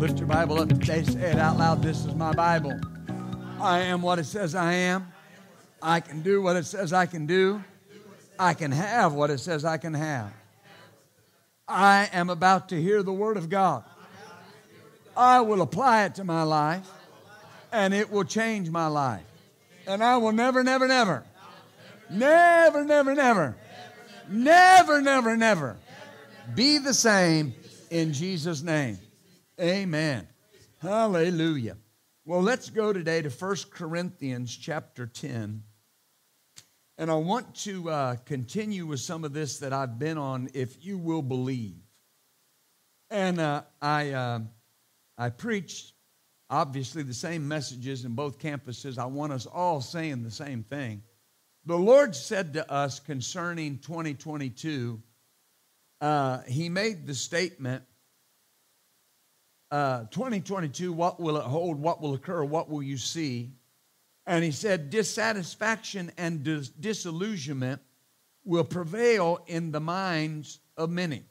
Lift your Bible up today. Say it out loud. This is my Bible. I am what it says I am. I can do what it says I can do. I can have what it says I can have. I am about to hear the Word of God. I will apply it to my life, and it will change my life. And I will never, never, never, never, never, never, never, never, never be the same in Jesus' name. Amen. Hallelujah. Well, let's go today to 1 Corinthians chapter 10. And I want to uh, continue with some of this that I've been on, if you will believe. And uh, I, uh, I preach, obviously, the same messages in both campuses. I want us all saying the same thing. The Lord said to us concerning 2022, uh, He made the statement uh, 2022, what will it hold? What will occur? What will you see? And he said, dissatisfaction and dis- disillusionment will prevail in the minds of many.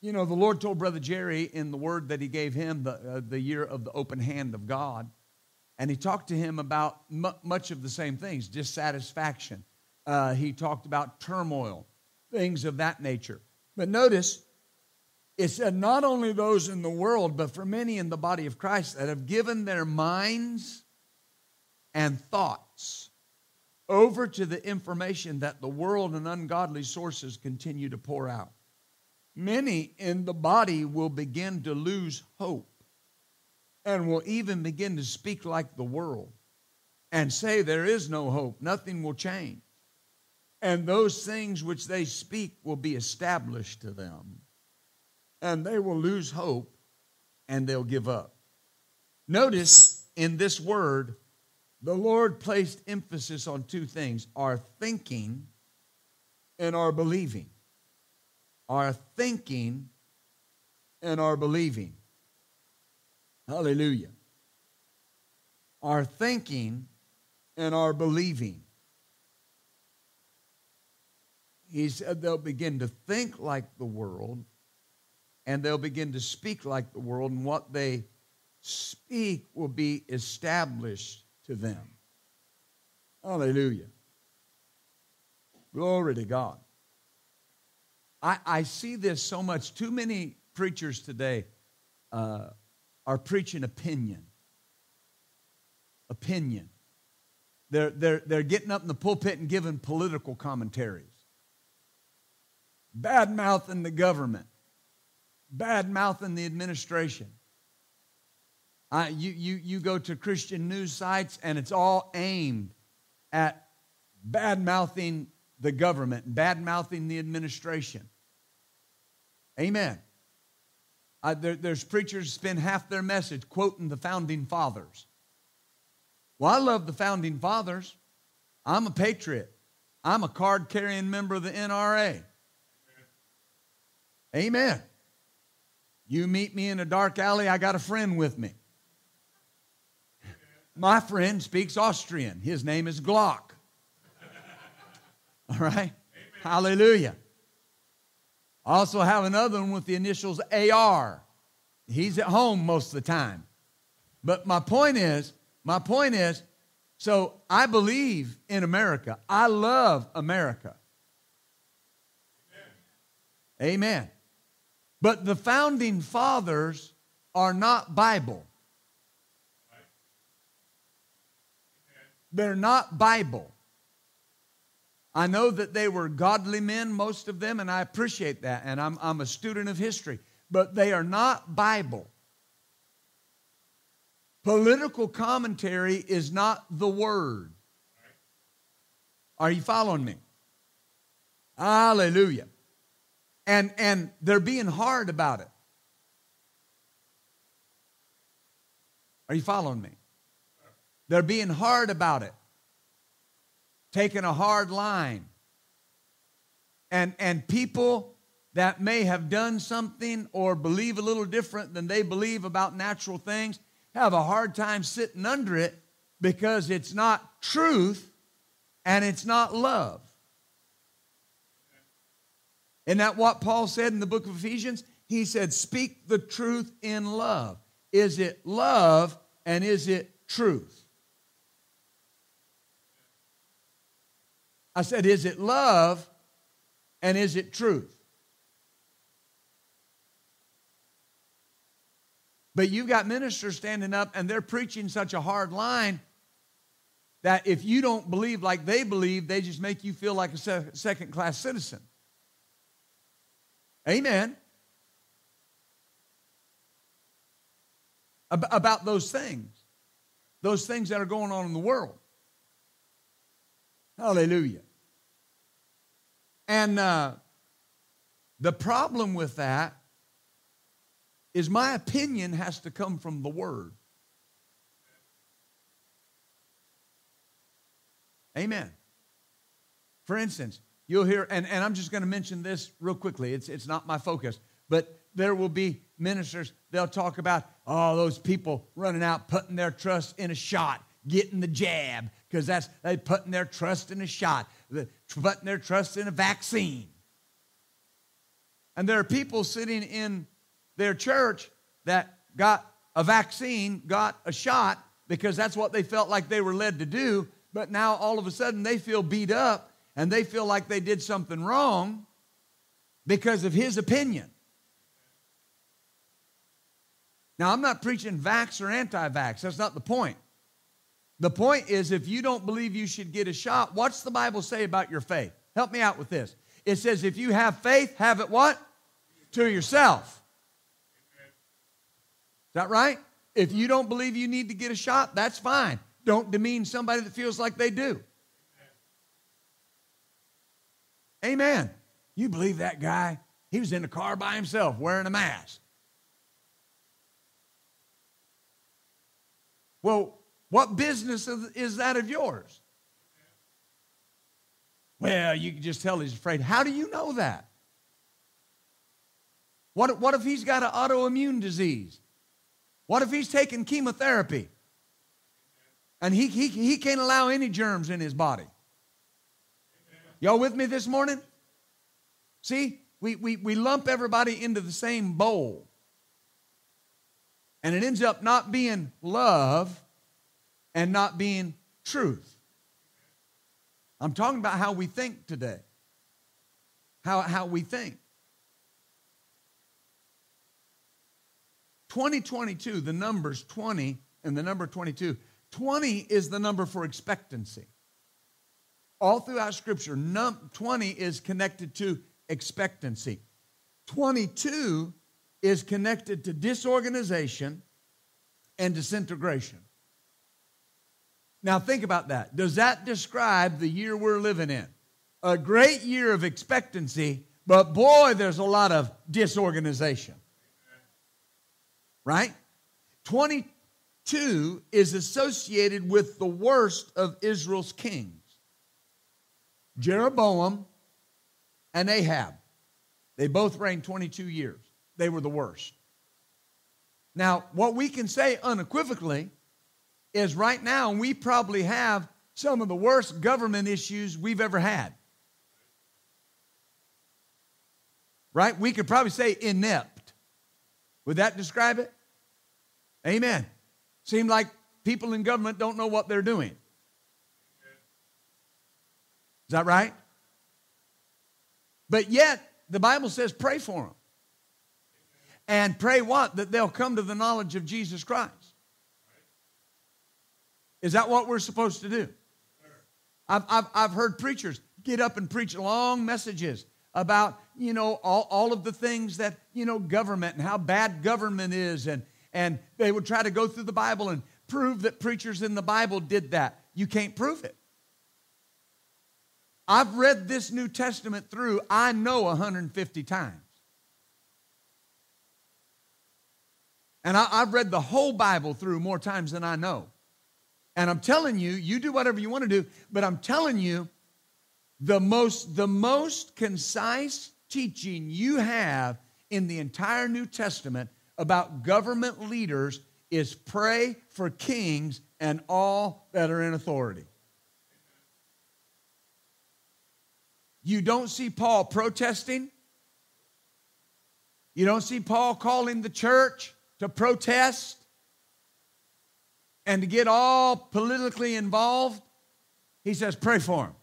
You know, the Lord told Brother Jerry in the word that he gave him, the, uh, the year of the open hand of God, and he talked to him about m- much of the same things dissatisfaction. Uh, he talked about turmoil, things of that nature. But notice, it said uh, not only those in the world, but for many in the body of Christ that have given their minds and thoughts over to the information that the world and ungodly sources continue to pour out. Many in the body will begin to lose hope and will even begin to speak like the world and say there is no hope, nothing will change. And those things which they speak will be established to them and they will lose hope and they'll give up. Notice in this word, the Lord placed emphasis on two things our thinking and our believing. Our thinking and our believing. Hallelujah. Our thinking and our believing. He said they'll begin to think like the world and they'll begin to speak like the world, and what they speak will be established to them. Hallelujah. Glory to God. I, I see this so much. Too many preachers today uh, are preaching opinion. Opinion. They're, they're, they're getting up in the pulpit and giving political commentaries, bad mouthing the government bad mouthing the administration. Uh, you, you, you go to Christian news sites and it's all aimed at bad mouthing the government, bad mouthing the administration. Amen. Uh, there, there's preachers spend half their message quoting the founding fathers. Well, I love the founding fathers. I'm a patriot. I'm a card carrying member of the NRA. Amen. You meet me in a dark alley, I got a friend with me. My friend speaks Austrian. His name is Glock. All right? Amen. Hallelujah. I also have another one with the initials AR. He's at home most of the time. But my point is, my point is, so I believe in America. I love America. Amen. Amen. But the founding fathers are not Bible. They're not Bible. I know that they were godly men, most of them, and I appreciate that, and I'm, I'm a student of history, but they are not Bible. Political commentary is not the word. Are you following me? Hallelujah and, and they're being hard about it. Are you following me? They're being hard about it, taking a hard line. And, and people that may have done something or believe a little different than they believe about natural things have a hard time sitting under it because it's not truth and it's not love. Isn't that what Paul said in the book of Ephesians? He said, Speak the truth in love. Is it love and is it truth? I said, Is it love and is it truth? But you've got ministers standing up and they're preaching such a hard line that if you don't believe like they believe, they just make you feel like a second class citizen. Amen. About those things, those things that are going on in the world. Hallelujah. And uh, the problem with that is my opinion has to come from the Word. Amen. For instance, you'll hear, and, and I'm just going to mention this real quickly. It's, it's not my focus, but there will be ministers, they'll talk about, oh, those people running out, putting their trust in a shot, getting the jab, because that's they putting their trust in a shot, putting their trust in a vaccine. And there are people sitting in their church that got a vaccine, got a shot, because that's what they felt like they were led to do. But now all of a sudden they feel beat up and they feel like they did something wrong because of his opinion. Now, I'm not preaching vax or anti vax. That's not the point. The point is, if you don't believe you should get a shot, what's the Bible say about your faith? Help me out with this. It says, if you have faith, have it what? To yourself. Is that right? If you don't believe you need to get a shot, that's fine. Don't demean somebody that feels like they do. Amen. You believe that guy? He was in the car by himself wearing a mask. Well, what business is that of yours? Well, you can just tell he's afraid. How do you know that? What, what if he's got an autoimmune disease? What if he's taking chemotherapy and he, he, he can't allow any germs in his body? Y'all with me this morning? See, we, we, we lump everybody into the same bowl. And it ends up not being love and not being truth. I'm talking about how we think today. How, how we think. 2022, the numbers 20 and the number 22. 20 is the number for expectancy. All throughout Scripture, num- 20 is connected to expectancy. 22 is connected to disorganization and disintegration. Now, think about that. Does that describe the year we're living in? A great year of expectancy, but boy, there's a lot of disorganization right? 22 is associated with the worst of Israel's kings Jeroboam and Ahab. They both reigned 22 years. They were the worst. Now, what we can say unequivocally is right now we probably have some of the worst government issues we've ever had. Right? We could probably say inept. Would that describe it? Amen. Seem like people in government don't know what they're doing. Is that right? But yet, the Bible says pray for them. And pray what? That they'll come to the knowledge of Jesus Christ. Is that what we're supposed to do? I've, I've, I've heard preachers get up and preach long messages about, you know, all, all of the things that, you know, government and how bad government is and, and they would try to go through the Bible and prove that preachers in the Bible did that. You can't prove it. I've read this New Testament through, I know 150 times. And I, have read the whole Bible through more times than I know. And I'm telling you, you do whatever you want to do, but I'm telling you, the most, the most concise teaching you have in the entire New Testament about government leaders is pray for kings and all that are in authority. You don't see Paul protesting. You don't see Paul calling the church to protest and to get all politically involved. He says, pray for him.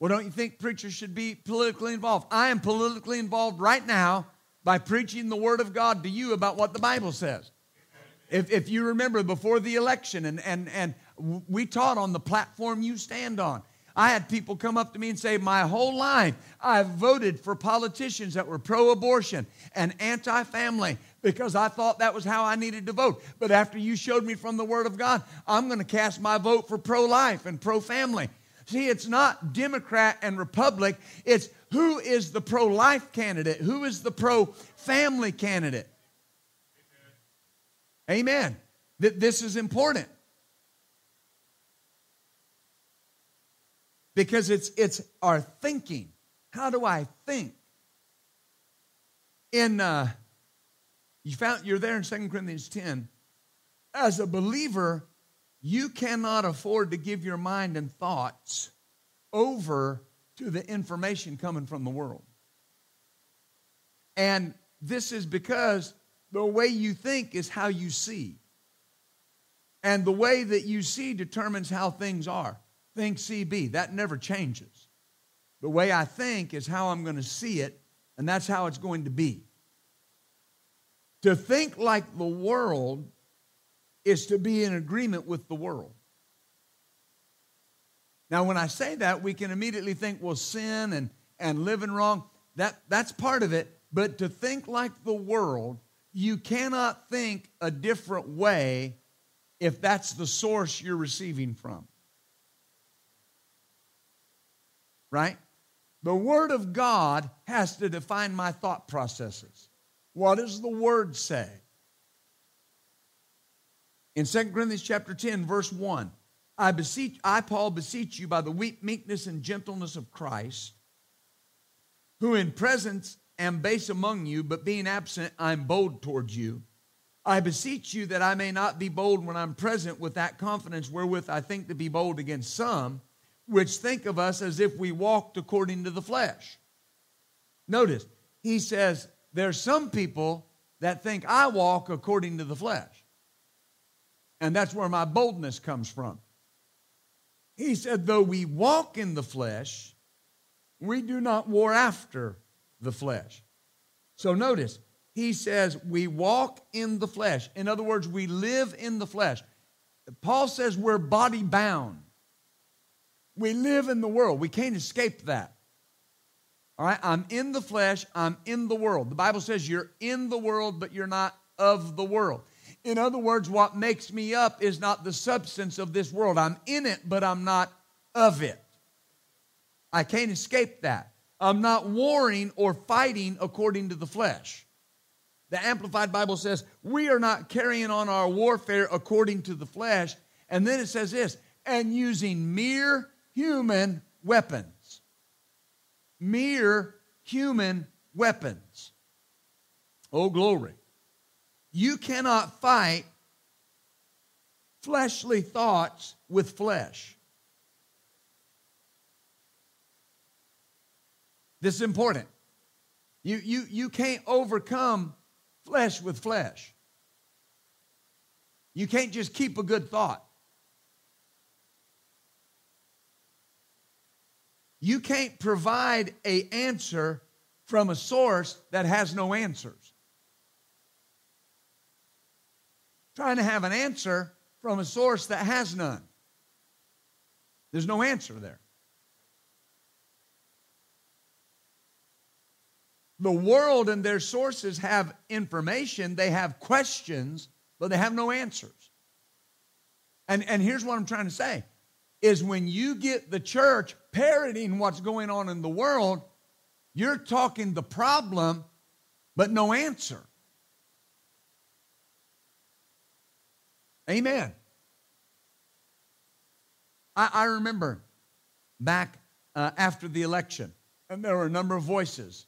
Well, don't you think preachers should be politically involved? I am politically involved right now by preaching the Word of God to you about what the Bible says. If, if you remember before the election, and, and, and we taught on the platform you stand on, I had people come up to me and say, My whole life, I've voted for politicians that were pro abortion and anti family because I thought that was how I needed to vote. But after you showed me from the Word of God, I'm going to cast my vote for pro life and pro family. See, it's not Democrat and Republic, it's who is the pro life candidate, who is the pro family candidate. Amen. That This is important. Because it's it's our thinking. How do I think? In uh, you found you're there in Second Corinthians 10. As a believer, you cannot afford to give your mind and thoughts over to the information coming from the world. And this is because the way you think is how you see. And the way that you see determines how things are think, CB. That never changes. The way I think is how I'm going to see it, and that's how it's going to be. To think like the world is to be in agreement with the world. Now, when I say that, we can immediately think, well, sin and, and living wrong, that, that's part of it. But to think like the world, you cannot think a different way if that's the source you're receiving from. Right? The Word of God has to define my thought processes. What does the Word say? In 2 Corinthians chapter 10, verse 1, I beseech, I, Paul, beseech you by the weak meekness and gentleness of Christ, who in presence am base among you, but being absent, I'm bold towards you. I beseech you that I may not be bold when I'm present with that confidence wherewith I think to be bold against some which think of us as if we walked according to the flesh. Notice, he says, there's some people that think I walk according to the flesh. And that's where my boldness comes from. He said, though we walk in the flesh, we do not war after the flesh. So notice, he says, we walk in the flesh. In other words, we live in the flesh. Paul says we're body bound. We live in the world. We can't escape that. All right, I'm in the flesh, I'm in the world. The Bible says you're in the world, but you're not of the world. In other words, what makes me up is not the substance of this world. I'm in it, but I'm not of it. I can't escape that. I'm not warring or fighting according to the flesh. The Amplified Bible says, We are not carrying on our warfare according to the flesh. And then it says this, and using mere human weapons. Mere human weapons. Oh, glory. You cannot fight fleshly thoughts with flesh. This is important. You, you, you can't overcome flesh with flesh. You can't just keep a good thought. You can't provide a answer from a source that has no answers. Trying to have an answer from a source that has none. There's no answer there. The world and their sources have information, they have questions, but they have no answers. And, and here's what I'm trying to say is when you get the church parroting what's going on in the world, you're talking the problem, but no answer. Amen. I, I remember back uh, after the election, and there were a number of voices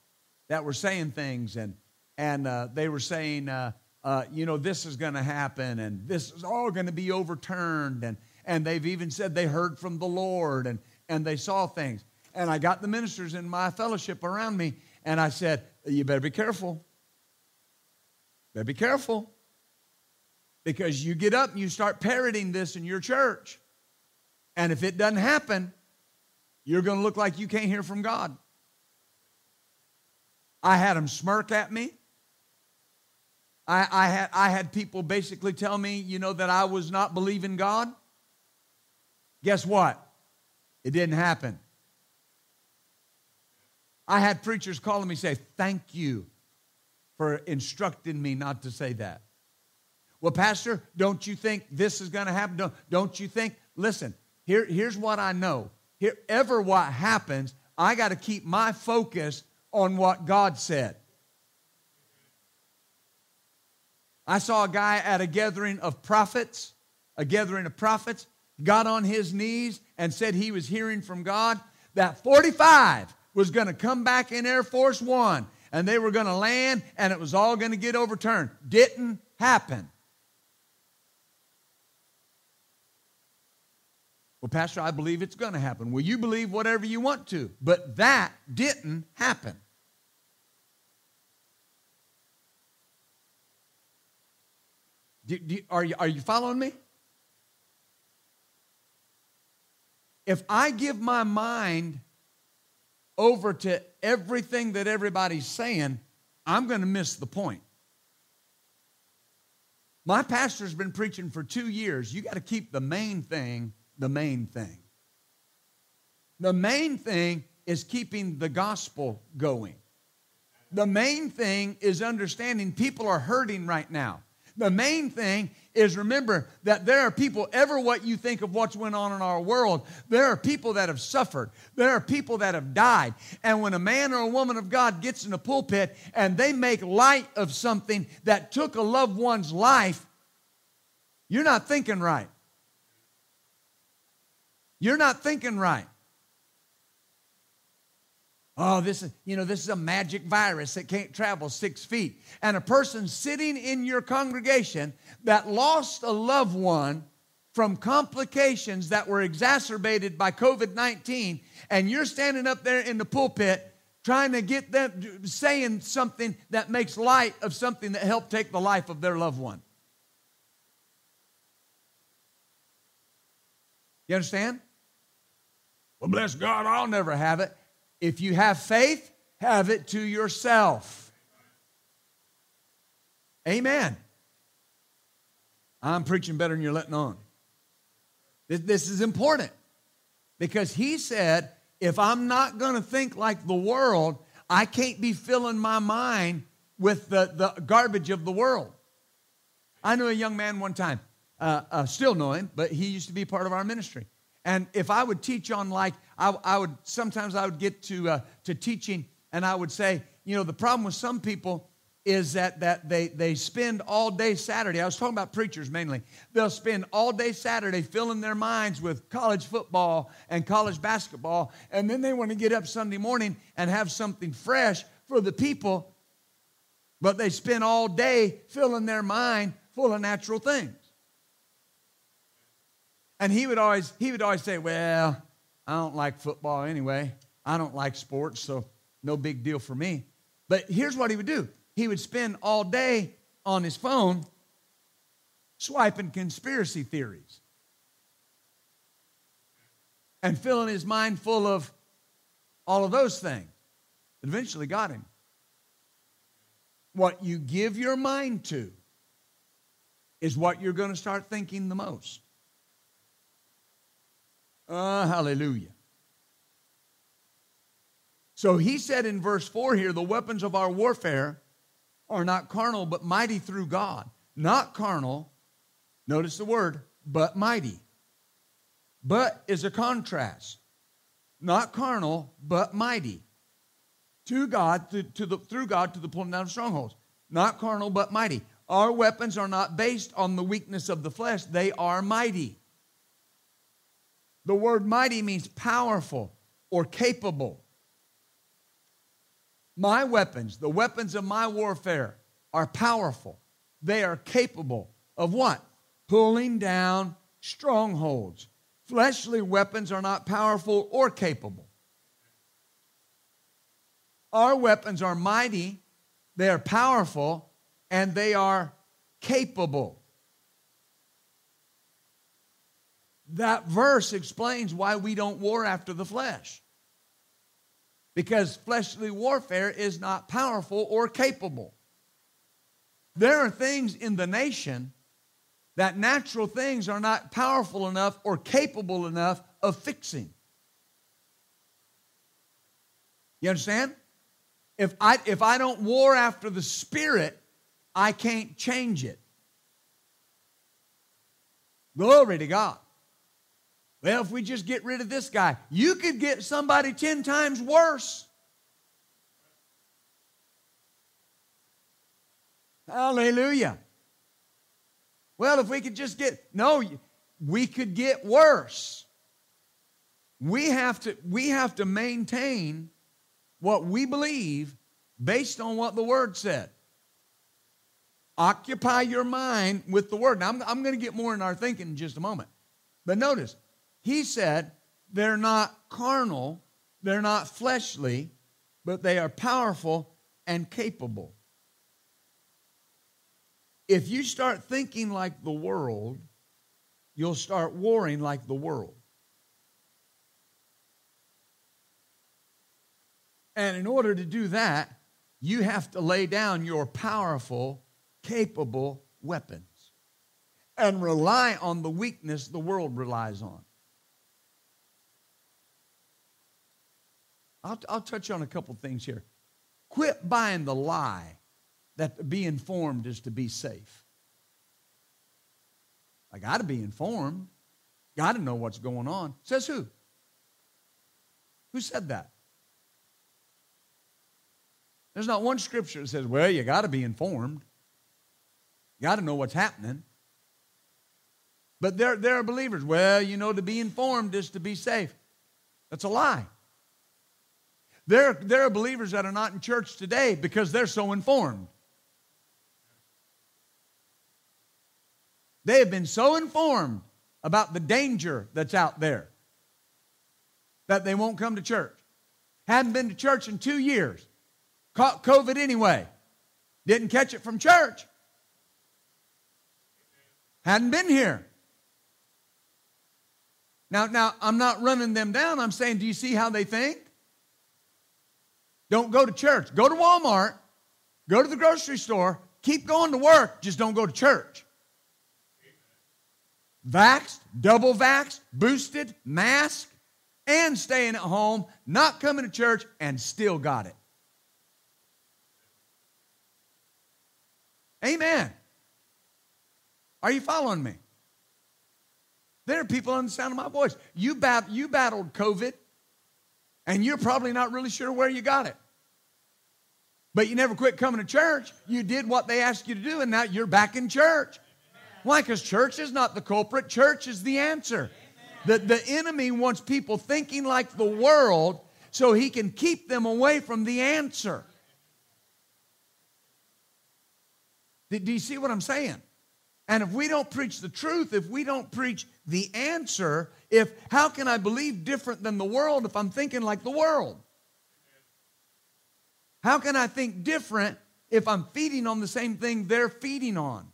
that were saying things, and and uh, they were saying, uh, uh you know, this is going to happen, and this is all going to be overturned, and and they've even said they heard from the Lord, and and they saw things. And I got the ministers in my fellowship around me, and I said, you better be careful. Better be careful. Because you get up and you start parroting this in your church. And if it doesn't happen, you're going to look like you can't hear from God. I had them smirk at me. I, I, had, I had people basically tell me, you know, that I was not believing God. Guess what? It didn't happen. I had preachers calling me say, Thank you for instructing me not to say that. Well, Pastor, don't you think this is going to happen? Don't, don't you think? Listen, here, here's what I know. Here, ever what happens, I got to keep my focus on what God said. I saw a guy at a gathering of prophets, a gathering of prophets, got on his knees and said he was hearing from God that 45 was going to come back in Air Force One and they were going to land and it was all going to get overturned. Didn't happen. Well, Pastor, I believe it's going to happen. Well, you believe whatever you want to, but that didn't happen. Do, do, are, you, are you following me? If I give my mind over to everything that everybody's saying, I'm going to miss the point. My pastor's been preaching for two years. You got to keep the main thing the main thing. The main thing is keeping the gospel going. The main thing is understanding people are hurting right now. The main thing is remember that there are people, ever what you think of what's went on in our world, there are people that have suffered. There are people that have died. And when a man or a woman of God gets in a pulpit and they make light of something that took a loved one's life, you're not thinking right. You're not thinking right. Oh, this is, you know, this is a magic virus that can't travel six feet. And a person sitting in your congregation that lost a loved one from complications that were exacerbated by COVID 19, and you're standing up there in the pulpit trying to get them saying something that makes light of something that helped take the life of their loved one. You understand? Well, bless God, I'll never have it. If you have faith, have it to yourself. Amen. I'm preaching better than you're letting on. This is important because he said, if I'm not going to think like the world, I can't be filling my mind with the, the garbage of the world. I knew a young man one time, uh, uh, still know him, but he used to be part of our ministry. And if I would teach on like, I, I would, sometimes I would get to, uh, to teaching and I would say, you know, the problem with some people is that, that they, they spend all day Saturday. I was talking about preachers mainly. They'll spend all day Saturday filling their minds with college football and college basketball, and then they want to get up Sunday morning and have something fresh for the people, but they spend all day filling their mind full of natural things. And he would always he would always say, "Well, I don't like football anyway. I don't like sports, so no big deal for me." But here's what he would do. He would spend all day on his phone swiping conspiracy theories and filling his mind full of all of those things. It eventually got him. What you give your mind to is what you're going to start thinking the most. Uh, hallelujah. So he said in verse 4 here the weapons of our warfare are not carnal, but mighty through God. Not carnal, notice the word, but mighty. But is a contrast. Not carnal, but mighty. To God, to, to the, through God, to the pulling down of strongholds. Not carnal, but mighty. Our weapons are not based on the weakness of the flesh, they are mighty. The word mighty means powerful or capable. My weapons, the weapons of my warfare, are powerful. They are capable of what? Pulling down strongholds. Fleshly weapons are not powerful or capable. Our weapons are mighty, they are powerful, and they are capable. That verse explains why we don't war after the flesh. Because fleshly warfare is not powerful or capable. There are things in the nation that natural things are not powerful enough or capable enough of fixing. You understand? If I, if I don't war after the Spirit, I can't change it. Glory to God. Well, if we just get rid of this guy, you could get somebody 10 times worse. Hallelujah. Well, if we could just get, no, we could get worse. We have to, we have to maintain what we believe based on what the Word said. Occupy your mind with the Word. Now, I'm, I'm going to get more in our thinking in just a moment. But notice, he said they're not carnal, they're not fleshly, but they are powerful and capable. If you start thinking like the world, you'll start warring like the world. And in order to do that, you have to lay down your powerful, capable weapons and rely on the weakness the world relies on. I'll, I'll touch on a couple things here. Quit buying the lie that be informed is to be safe. I got to be informed. Got to know what's going on. Says who? Who said that? There's not one scripture that says, well, you got to be informed. You got to know what's happening. But there, there are believers, well, you know, to be informed is to be safe. That's a lie. There, there are believers that are not in church today because they're so informed. They have been so informed about the danger that's out there that they won't come to church. Hadn't been to church in two years. Caught COVID anyway. Didn't catch it from church. Hadn't been here. Now, now I'm not running them down. I'm saying, do you see how they think? Don't go to church. Go to Walmart. Go to the grocery store. Keep going to work. Just don't go to church. Vaxxed, double vaxxed, boosted, masked, and staying at home, not coming to church, and still got it. Amen. Are you following me? There are people on the sound of my voice. You, bat- you battled COVID, and you're probably not really sure where you got it. But you never quit coming to church. You did what they asked you to do, and now you're back in church. Why? Because church is not the culprit, church is the answer. The, the enemy wants people thinking like the world so he can keep them away from the answer. Do you see what I'm saying? And if we don't preach the truth, if we don't preach the answer, if how can I believe different than the world if I'm thinking like the world? How can I think different if I'm feeding on the same thing they're feeding on?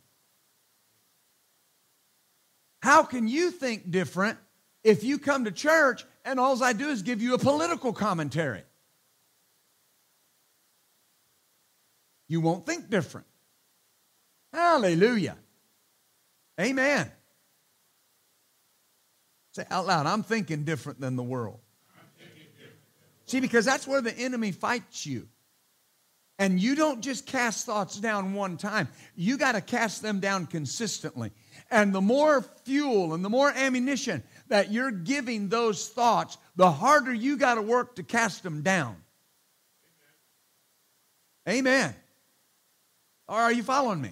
How can you think different if you come to church and all I do is give you a political commentary? You won't think different. Hallelujah. Amen. Say out loud, I'm thinking different than the world. See, because that's where the enemy fights you. And you don't just cast thoughts down one time, you got to cast them down consistently. And the more fuel and the more ammunition that you're giving those thoughts, the harder you got to work to cast them down. Amen. Are you following me?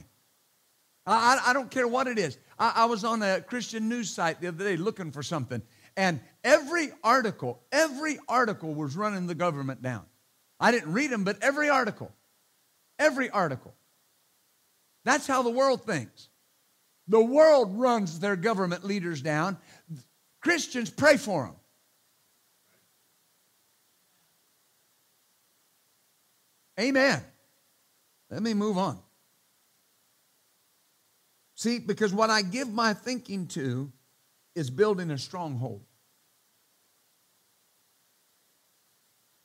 I, I, don't care what it is. I, I was on a Christian news site the other day looking for something, and every article, every article was running the government down. I didn't read them, but every article, every article. That's how the world thinks. The world runs their government leaders down. Christians pray for them. Amen. Let me move on. See, because what I give my thinking to is building a stronghold.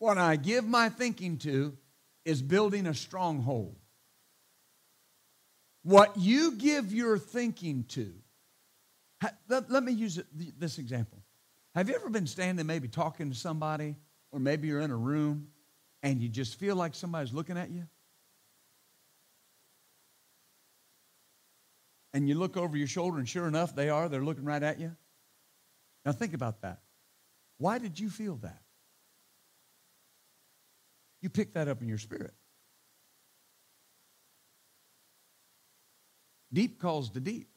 What I give my thinking to is building a stronghold. What you give your thinking to, let, let me use this example. Have you ever been standing, maybe talking to somebody, or maybe you're in a room and you just feel like somebody's looking at you? And you look over your shoulder, and sure enough, they are. They're looking right at you. Now, think about that. Why did you feel that? You picked that up in your spirit. Deep calls to deep.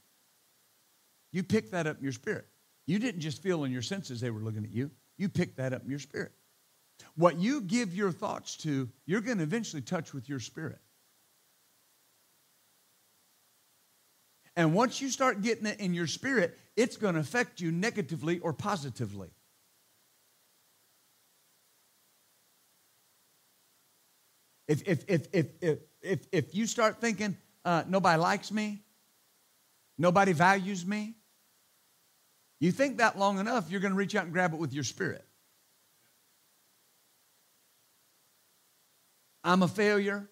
You picked that up in your spirit. You didn't just feel in your senses they were looking at you, you picked that up in your spirit. What you give your thoughts to, you're going to eventually touch with your spirit. And once you start getting it in your spirit, it's going to affect you negatively or positively. If, if, if, if, if, if, if you start thinking, uh, nobody likes me, nobody values me, you think that long enough, you're going to reach out and grab it with your spirit. I'm a failure.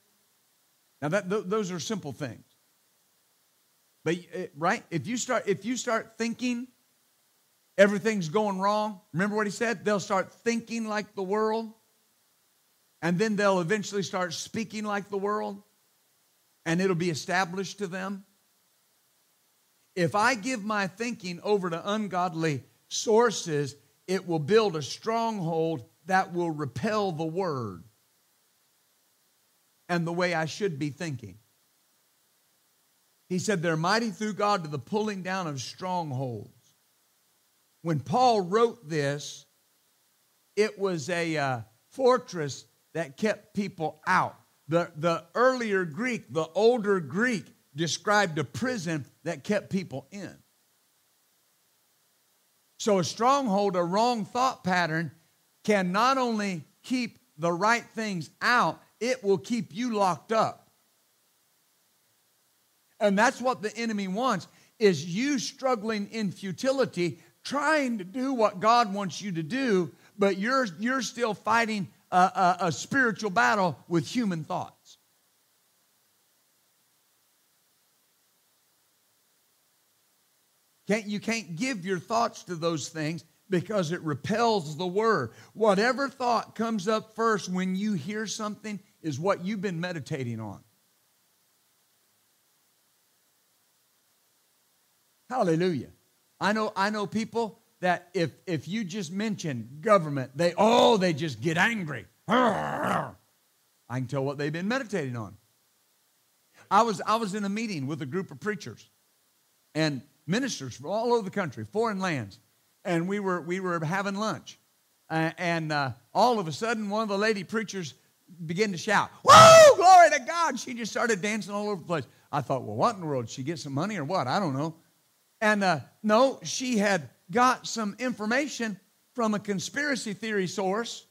Now that th- those are simple things. But uh, right, if you start if you start thinking everything's going wrong, remember what he said? They'll start thinking like the world, and then they'll eventually start speaking like the world, and it'll be established to them. If I give my thinking over to ungodly sources, it will build a stronghold that will repel the word and the way I should be thinking. He said, They're mighty through God to the pulling down of strongholds. When Paul wrote this, it was a uh, fortress that kept people out. The, the earlier Greek, the older Greek, described a prison that kept people in. So, a stronghold, a wrong thought pattern, can not only keep the right things out, it will keep you locked up. And that's what the enemy wants is you struggling in futility, trying to do what God wants you to do, but you're, you're still fighting a, a, a spiritual battle with human thoughts. Can't, you can't give your thoughts to those things because it repels the word. Whatever thought comes up first when you hear something is what you've been meditating on. Hallelujah. I know, I know people that if, if you just mention government, they, oh, they just get angry. I can tell what they've been meditating on. I was, I was in a meeting with a group of preachers and ministers from all over the country, foreign lands, and we were, we were having lunch. Uh, and uh, all of a sudden, one of the lady preachers began to shout, Whoa, glory to God. She just started dancing all over the place. I thought, well, what in the world? Did she get some money or what? I don't know. And uh, no, she had got some information from a conspiracy theory source.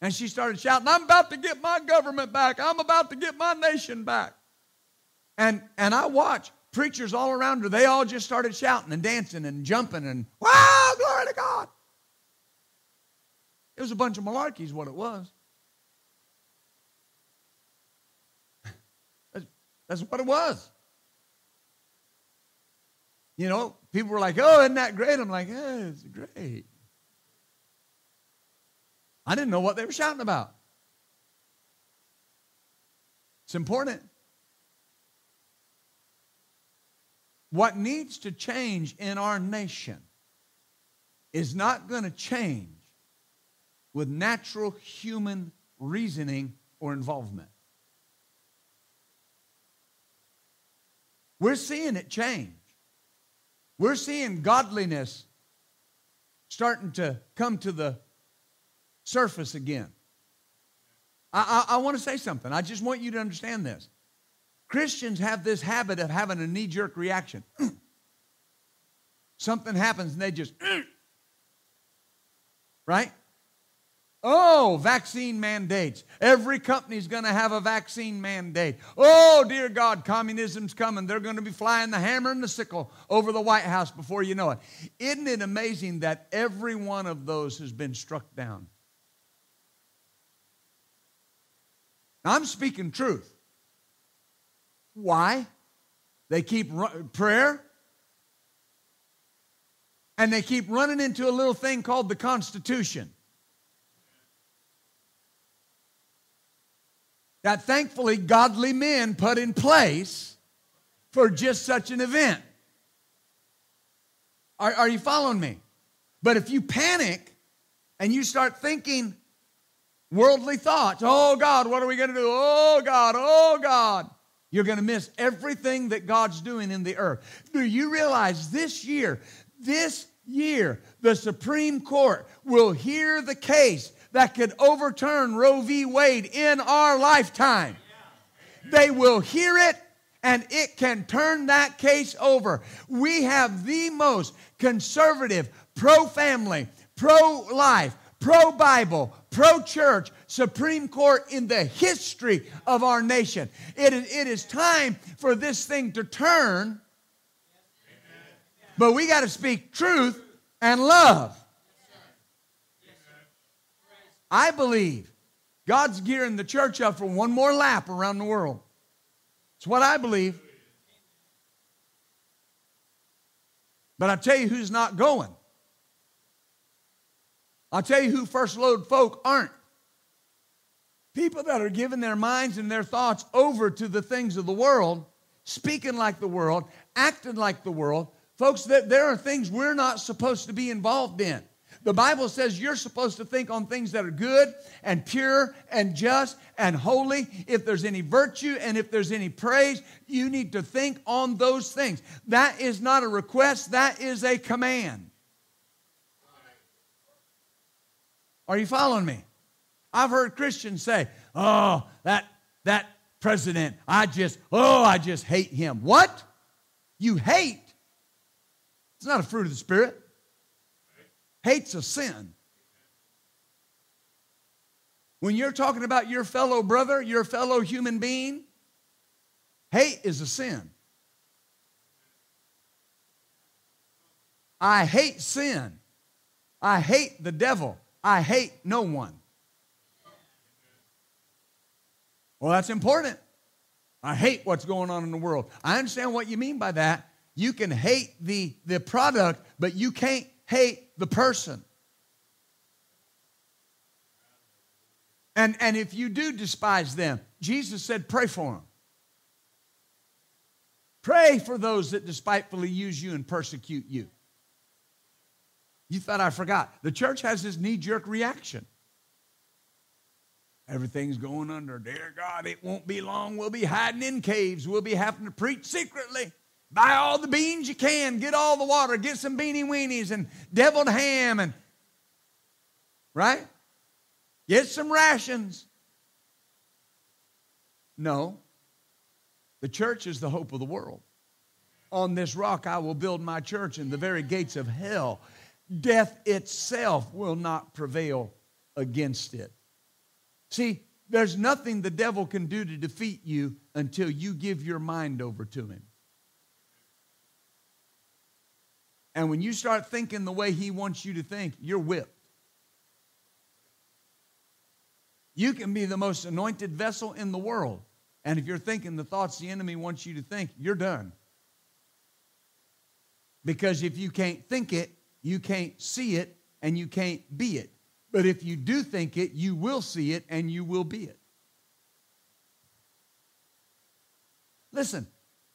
And she started shouting, I'm about to get my government back. I'm about to get my nation back. And, and I watched preachers all around her. They all just started shouting and dancing and jumping and, wow, glory to God. It was a bunch of malarkey, is what it was. That's what it was. You know, people were like, oh, isn't that great? I'm like, yeah, it's great. I didn't know what they were shouting about. It's important. What needs to change in our nation is not going to change with natural human reasoning or involvement. We're seeing it change. We're seeing godliness starting to come to the surface again. I, I, I want to say something. I just want you to understand this. Christians have this habit of having a knee jerk reaction. Something happens and they just, right? Oh, vaccine mandates. Every company's going to have a vaccine mandate. Oh, dear God, communism's coming. They're going to be flying the hammer and the sickle over the White House before you know it. Isn't it amazing that every one of those has been struck down? I'm speaking truth. Why? They keep prayer and they keep running into a little thing called the Constitution. That thankfully godly men put in place for just such an event. Are, are you following me? But if you panic and you start thinking worldly thoughts, oh God, what are we going to do? Oh God, oh God. You're going to miss everything that God's doing in the earth. Do you realize this year, this year, the Supreme Court will hear the case that could overturn Roe v. Wade in our lifetime? They will hear it and it can turn that case over. We have the most conservative, pro family, pro life, pro Bible, pro church Supreme Court in the history of our nation. It is, it is time for this thing to turn, but we got to speak truth and love. I believe God's gearing the church up for one more lap around the world. It's what I believe. But I tell you who's not going. I'll tell you who first load folk aren't. People that are giving their minds and their thoughts over to the things of the world, speaking like the world, acting like the world. Folks, that there are things we're not supposed to be involved in. The Bible says you're supposed to think on things that are good and pure and just and holy. If there's any virtue and if there's any praise, you need to think on those things. That is not a request, that is a command. Are you following me? I've heard Christians say, "Oh, that that president, I just oh, I just hate him." What? You hate? It's not a fruit of the spirit. Hate's a sin. When you're talking about your fellow brother, your fellow human being, hate is a sin. I hate sin. I hate the devil. I hate no one. Well, that's important. I hate what's going on in the world. I understand what you mean by that. You can hate the, the product, but you can't hate the person. And, and if you do despise them, Jesus said, pray for them. Pray for those that despitefully use you and persecute you. You thought I forgot. The church has this knee jerk reaction. Everything's going under. Dear God, it won't be long. We'll be hiding in caves. We'll be having to preach secretly. Buy all the beans you can. Get all the water. Get some beanie weenies and deviled ham and right? Get some rations. No. The church is the hope of the world. On this rock I will build my church, and the very gates of hell death itself will not prevail against it. See, there's nothing the devil can do to defeat you until you give your mind over to him. And when you start thinking the way he wants you to think, you're whipped. You can be the most anointed vessel in the world. And if you're thinking the thoughts the enemy wants you to think, you're done. Because if you can't think it, you can't see it and you can't be it. But if you do think it, you will see it and you will be it. Listen,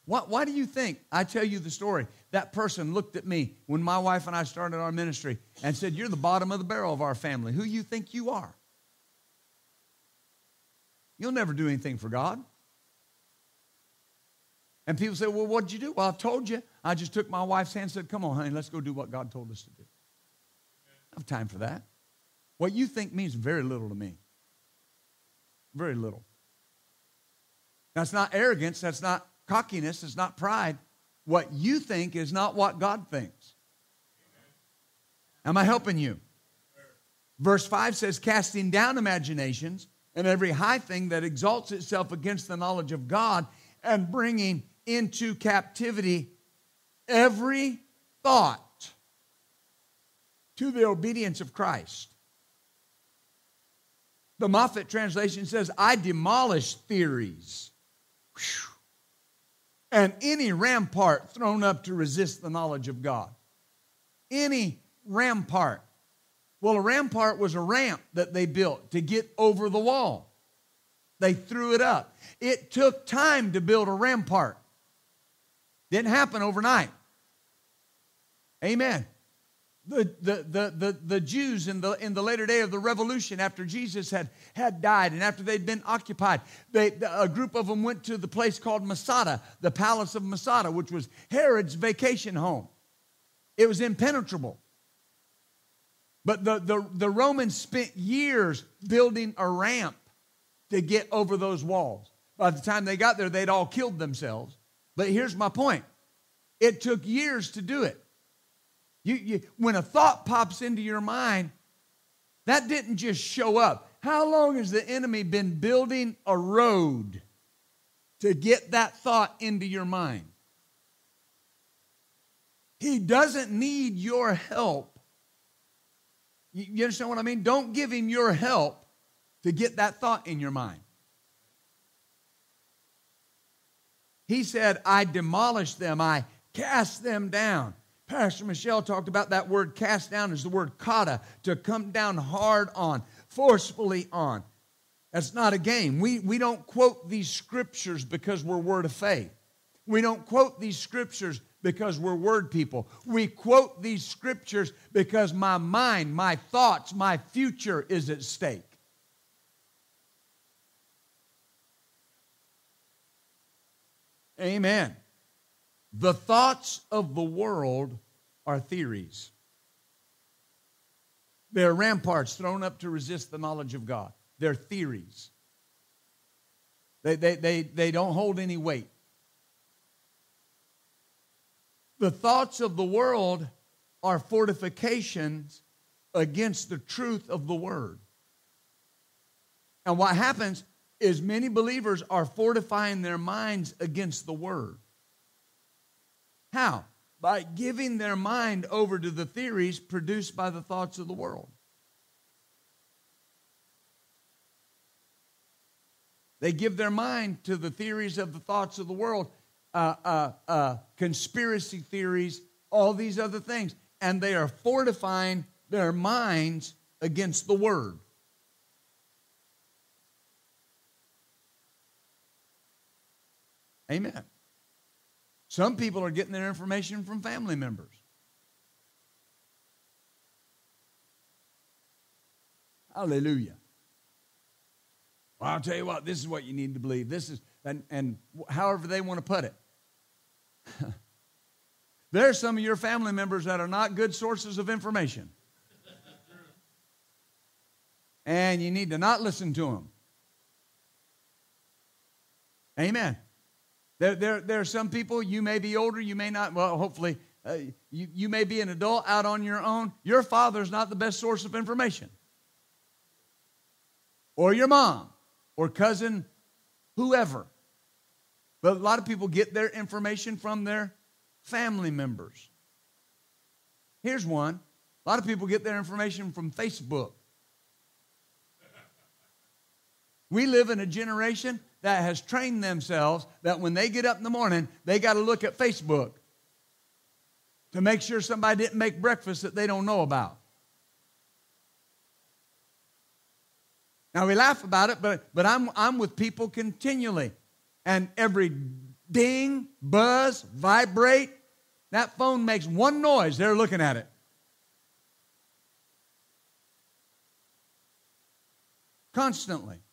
why, why, do you think I tell you the story? That person looked at me when my wife and I started our ministry and said, You're the bottom of the barrel of our family. Who you think you are? You'll never do anything for God. And people say, Well, what'd you do? Well, I told you. I just took my wife's hand and said, Come on, honey, let's go do what God told us to do. I have time for that. What you think means very little to me. Very little. That's not arrogance. That's not cockiness. is not pride. What you think is not what God thinks. Am I helping you? Verse 5 says, casting down imaginations and every high thing that exalts itself against the knowledge of God, and bringing into captivity every thought to the obedience of Christ. The Moffatt translation says, I demolish theories Whew. And any rampart thrown up to resist the knowledge of God. Any rampart. Well, a rampart was a ramp that they built to get over the wall. They threw it up. It took time to build a rampart. Didn't happen overnight. Amen. The, the, the, the, Jews in the, in the later day of the revolution, after Jesus had, had died and after they'd been occupied, they, a group of them went to the place called Masada, the palace of Masada, which was Herod's vacation home. It was impenetrable. But the, the, the Romans spent years building a ramp to get over those walls. By the time they got there, they'd all killed themselves. But here's my point it took years to do it. You, you, when a thought pops into your mind, that didn't just show up. How long has the enemy been building a road to get that thought into your mind? He doesn't need your help. You, understand what I mean? Don't give him your help to get that thought in your mind. He said, I demolished them, I cast them down. Pastor Michelle talked about that word cast down as the word kata, to come down hard on, forcefully on. That's not a game. We, we don't quote these scriptures because we're word of faith. We don't quote these scriptures because we're word people. We quote these scriptures because my mind, my thoughts, my future is at stake. Amen. The thoughts of the world are theories. They're ramparts thrown up to resist the knowledge of God. They're theories. They, they, they, they don't hold any weight. The thoughts of the world are fortifications against the truth of the word. And what happens is many believers are fortifying their minds against the word. How? By giving their mind over to the theories produced by the thoughts of the world. They give their mind to the theories of the thoughts of the world, uh, uh, uh, conspiracy theories, all these other things, and they are fortifying their minds against the Word. Amen. Some people are getting their information from family members. Hallelujah. Well, I'll tell you what, this is what you need to believe. This is, and, and however they want to put it. there are some of your family members that are not good sources of information. and you need to not listen to them. Amen. There, there, there are some people, you may be older, you may not, well, hopefully, uh, you, you may be an adult out on your own. Your father's not the best source of information. Or your mom, or cousin, whoever. But a lot of people get their information from their family members. Here's one a lot of people get their information from Facebook. We live in a generation that has trained themselves that when they get up in the morning, they got to look at Facebook to make sure somebody didn't make breakfast that they don't know about. Now we laugh about it, but, but I'm, I'm with people continually. And every ding, buzz, vibrate, that phone makes one noise. They're looking at it. Constantly.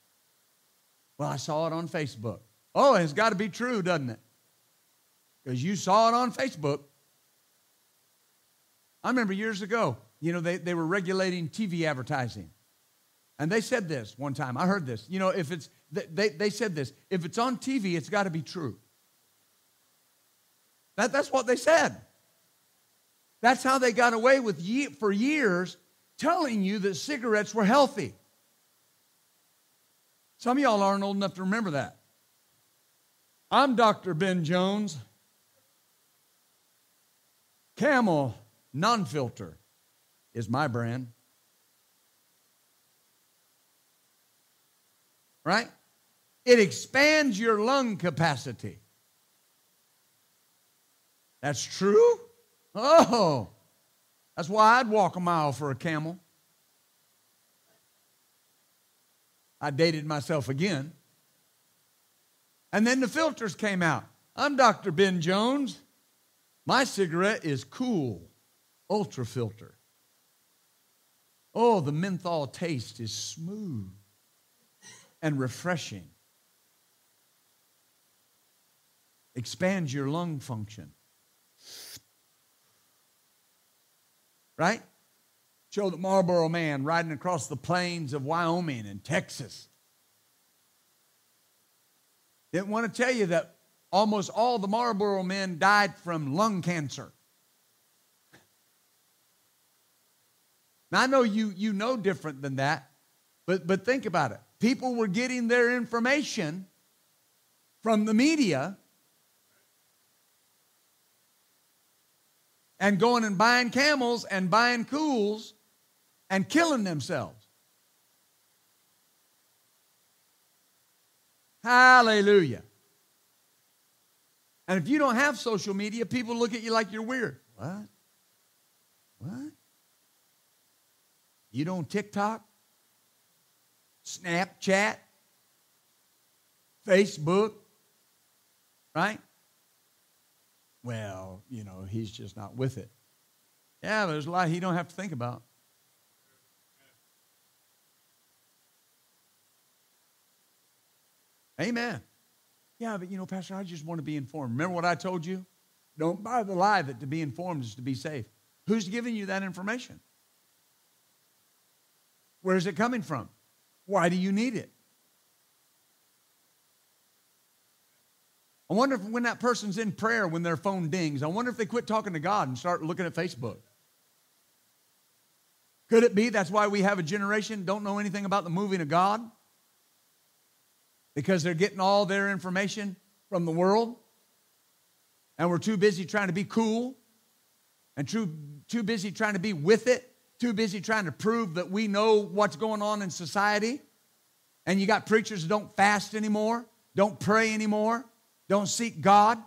Well, I saw it on Facebook. Oh, it's got to be true, doesn't it? because you saw it on Facebook. I remember years ago, you know, they, they were regulating TV advertising. And they said this one time. I heard this. You know, if it's, they, they said this if it's on TV, it's got to be true. That, that's what they said. That's how they got away with ye- for years telling you that cigarettes were healthy. Some of y'all aren't old enough to remember that. I'm Dr. Ben Jones. Camel non filter is my brand. Right? It expands your lung capacity. That's true? Oh, that's why I'd walk a mile for a camel. I dated myself again. And then the filters came out. I'm Dr. Ben Jones. My cigarette is Kool, ultra filter. Oh, the menthol taste is smooth and refreshing. Expands your lung function. Right? Show the Marlboro man riding across the plains of Wyoming and Texas. Didn't want to tell you that almost all the Marlboro men died from lung cancer. Now, I know you, you know different than that, but, but think about it. People were getting their information from the media and going and buying camels and buying Kools and killing themselves. Hallelujah. And if you don't have social media, people look at you like you're weird. What? What? You don't TikTok? Snapchat? Facebook? Right? Well, you know, he's just not with it. Yeah, there's a lot he don't have to think about. Amen. Yeah, but you know, Pastor, I just want to be informed. Remember what I told you? Don't buy the lie that to be informed is to be safe. Who's giving you that information? Where is it coming from? Why do you need it? I wonder if when that person's in prayer, when their phone dings, I wonder if they quit talking to God and start looking at Facebook. Could it be that's why we have a generation don't know anything about the moving of God? Because they're getting all their information from the world. And we're too busy trying to be cool and too, too busy trying to be with it, too busy trying to prove that we know what's going on in society. And you got preachers that don't fast anymore, don't pray anymore, don't seek God,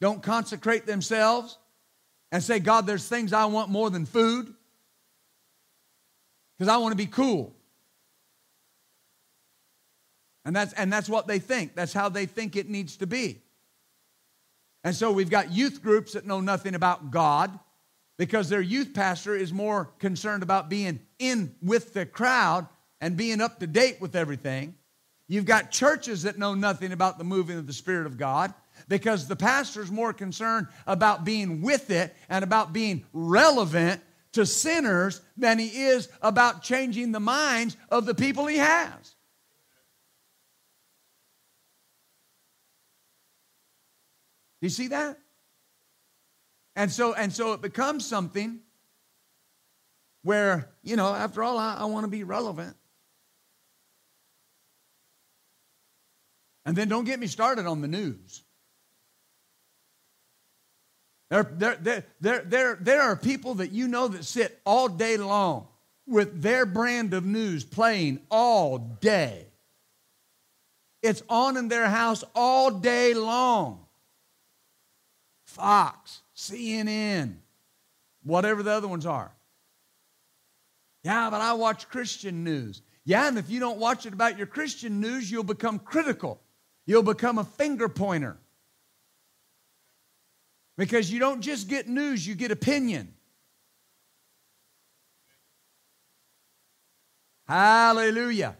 don't consecrate themselves, and say, God, there's things I want more than food because I want to be cool. And that's, and that's what they think. That's how they think it needs to be. And so we've got youth groups that know nothing about God because their youth pastor is more concerned about being in with the crowd and being up to date with everything. You've got churches that know nothing about the moving of the Spirit of God because the pastor is more concerned about being with it and about being relevant to sinners than he is about changing the minds of the people he has. Do you see that? And so, and so it becomes something where, you know, after all, I, I want to be relevant. And then don't get me started on the news. There, there, there, there, there, there are people that you know that sit all day long with their brand of news playing all day. It's on in their house all day long. Fox, CNN, whatever the other ones are. Yeah, but I watch Christian news. Yeah, and if you don't watch it about your Christian news, you'll become critical. You'll become a finger pointer. Because you don't just get news, you get opinion. Hallelujah.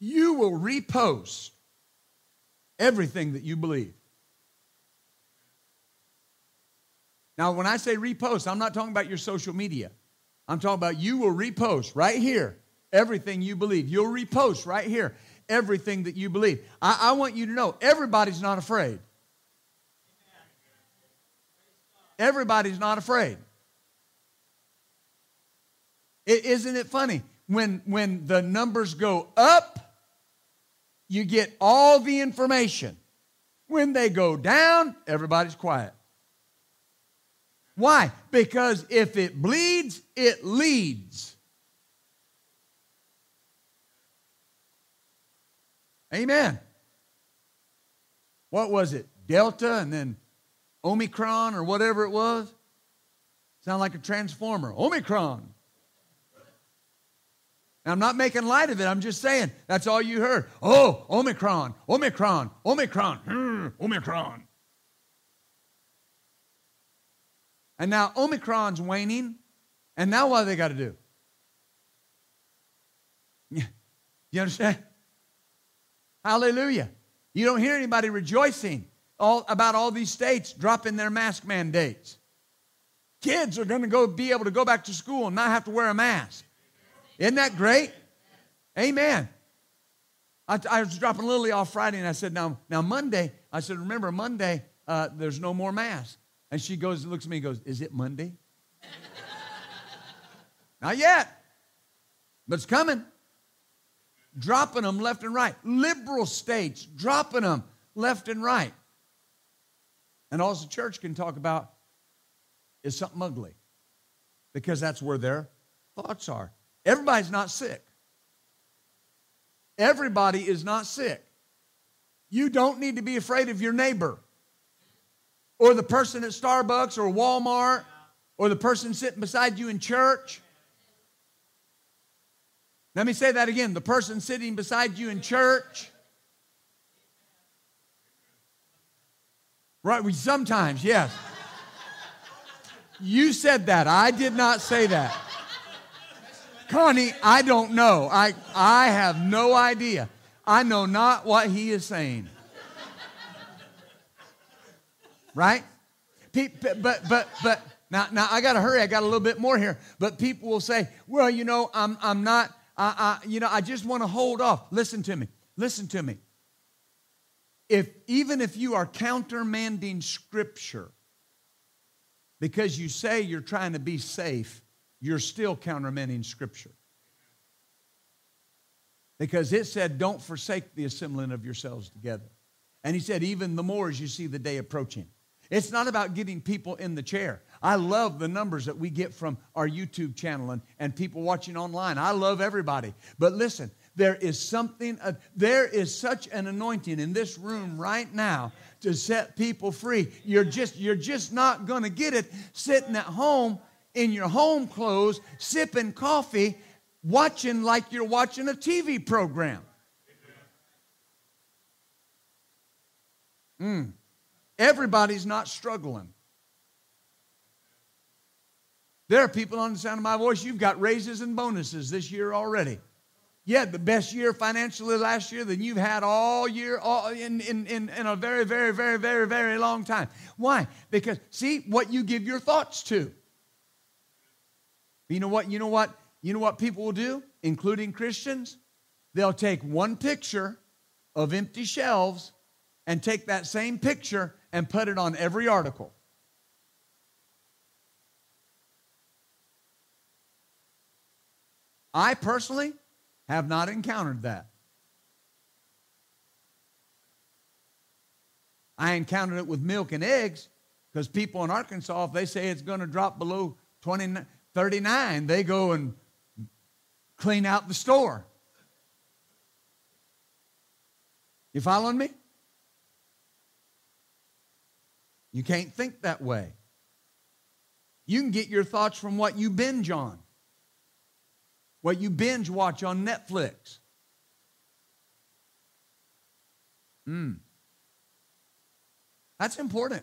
You will repost everything that you believe. Now, when I say repost, I'm not talking about your social media. I'm talking about you will repost right here everything you believe. You'll repost right here everything that you believe. I, I want you to know everybody's not afraid. Everybody's not afraid. is isn't it funny? When, when the numbers go up, you get all the information. When they go down, everybody's quiet. Why? Because if it bleeds, it leads. Amen. What was it? Delta and then Omicron or whatever it was? Sound like a transformer. Omicron. I'm not making light of it. I'm just saying that's all you heard. Oh, Omicron, Omicron, Omicron, hmm, Omicron. And now Omicron's waning. And now what do they got to do? You understand? Hallelujah. You don't hear anybody rejoicing all, about all these states dropping their mask mandates. Kids are going to go be able to go back to school and not have to wear a mask. Isn't that great? Amen. I, I was dropping Lily off Friday and I said, now, now Monday, I said, remember, Monday, uh, there's no more mask. And she goes, looks at me and goes, Is it Monday? Not yet, but it's coming. Dropping them left and right. Liberal states dropping them left and right. And all the church can talk about is something ugly because that's where their thoughts are. Everybody's not sick. Everybody is not sick. You don't need to be afraid of your neighbor or the person at Starbucks or Walmart or the person sitting beside you in church. Let me say that again the person sitting beside you in church. Right, we sometimes, yes. You said that. I did not say that. Connie, I don't know. I, I have no idea. I know not what he is saying. Right? But, but, but, now, now I got to hurry. I got a little bit more here. But people will say, well, you know, I'm, I'm not, I, I, you know, I just want to hold off. Listen to me. Listen to me. If, even if you are countermanding scripture because you say you're trying to be safe, you're still countermanding Scripture. Because it said, don't forsake the assembling of yourselves together. And he said, even the more as you see the day approaching. It's not about getting people in the chair. I love the numbers that we get from our YouTube channel and, and people watching online. I love everybody. But listen, there is something, uh, there is such an anointing in this room right now to set people free. You're just, you're just not going to get it sitting at home in your home clothes, sipping coffee, watching like you're watching a TV program. Mm. Everybody's not struggling. There are people on the sound of my voice, you've got raises and bonuses this year already. Had the best year financially last year than you've had all year all in, in, in, in a very, very, very, very, very long time. Why? Because, see, what you give your thoughts to. You know what? You know what? You know what people will do, including Christians? They'll take one picture of empty shelves and take that same picture and put it on every article. I personally have not encountered that. I encountered it with milk and eggs because people in Arkansas, if they say it's going to drop below 29, 39, they go and clean out the store. You following me? You can't think that way. You can get your thoughts from what you binge on, what you binge watch on Netflix. Hmm. That's important.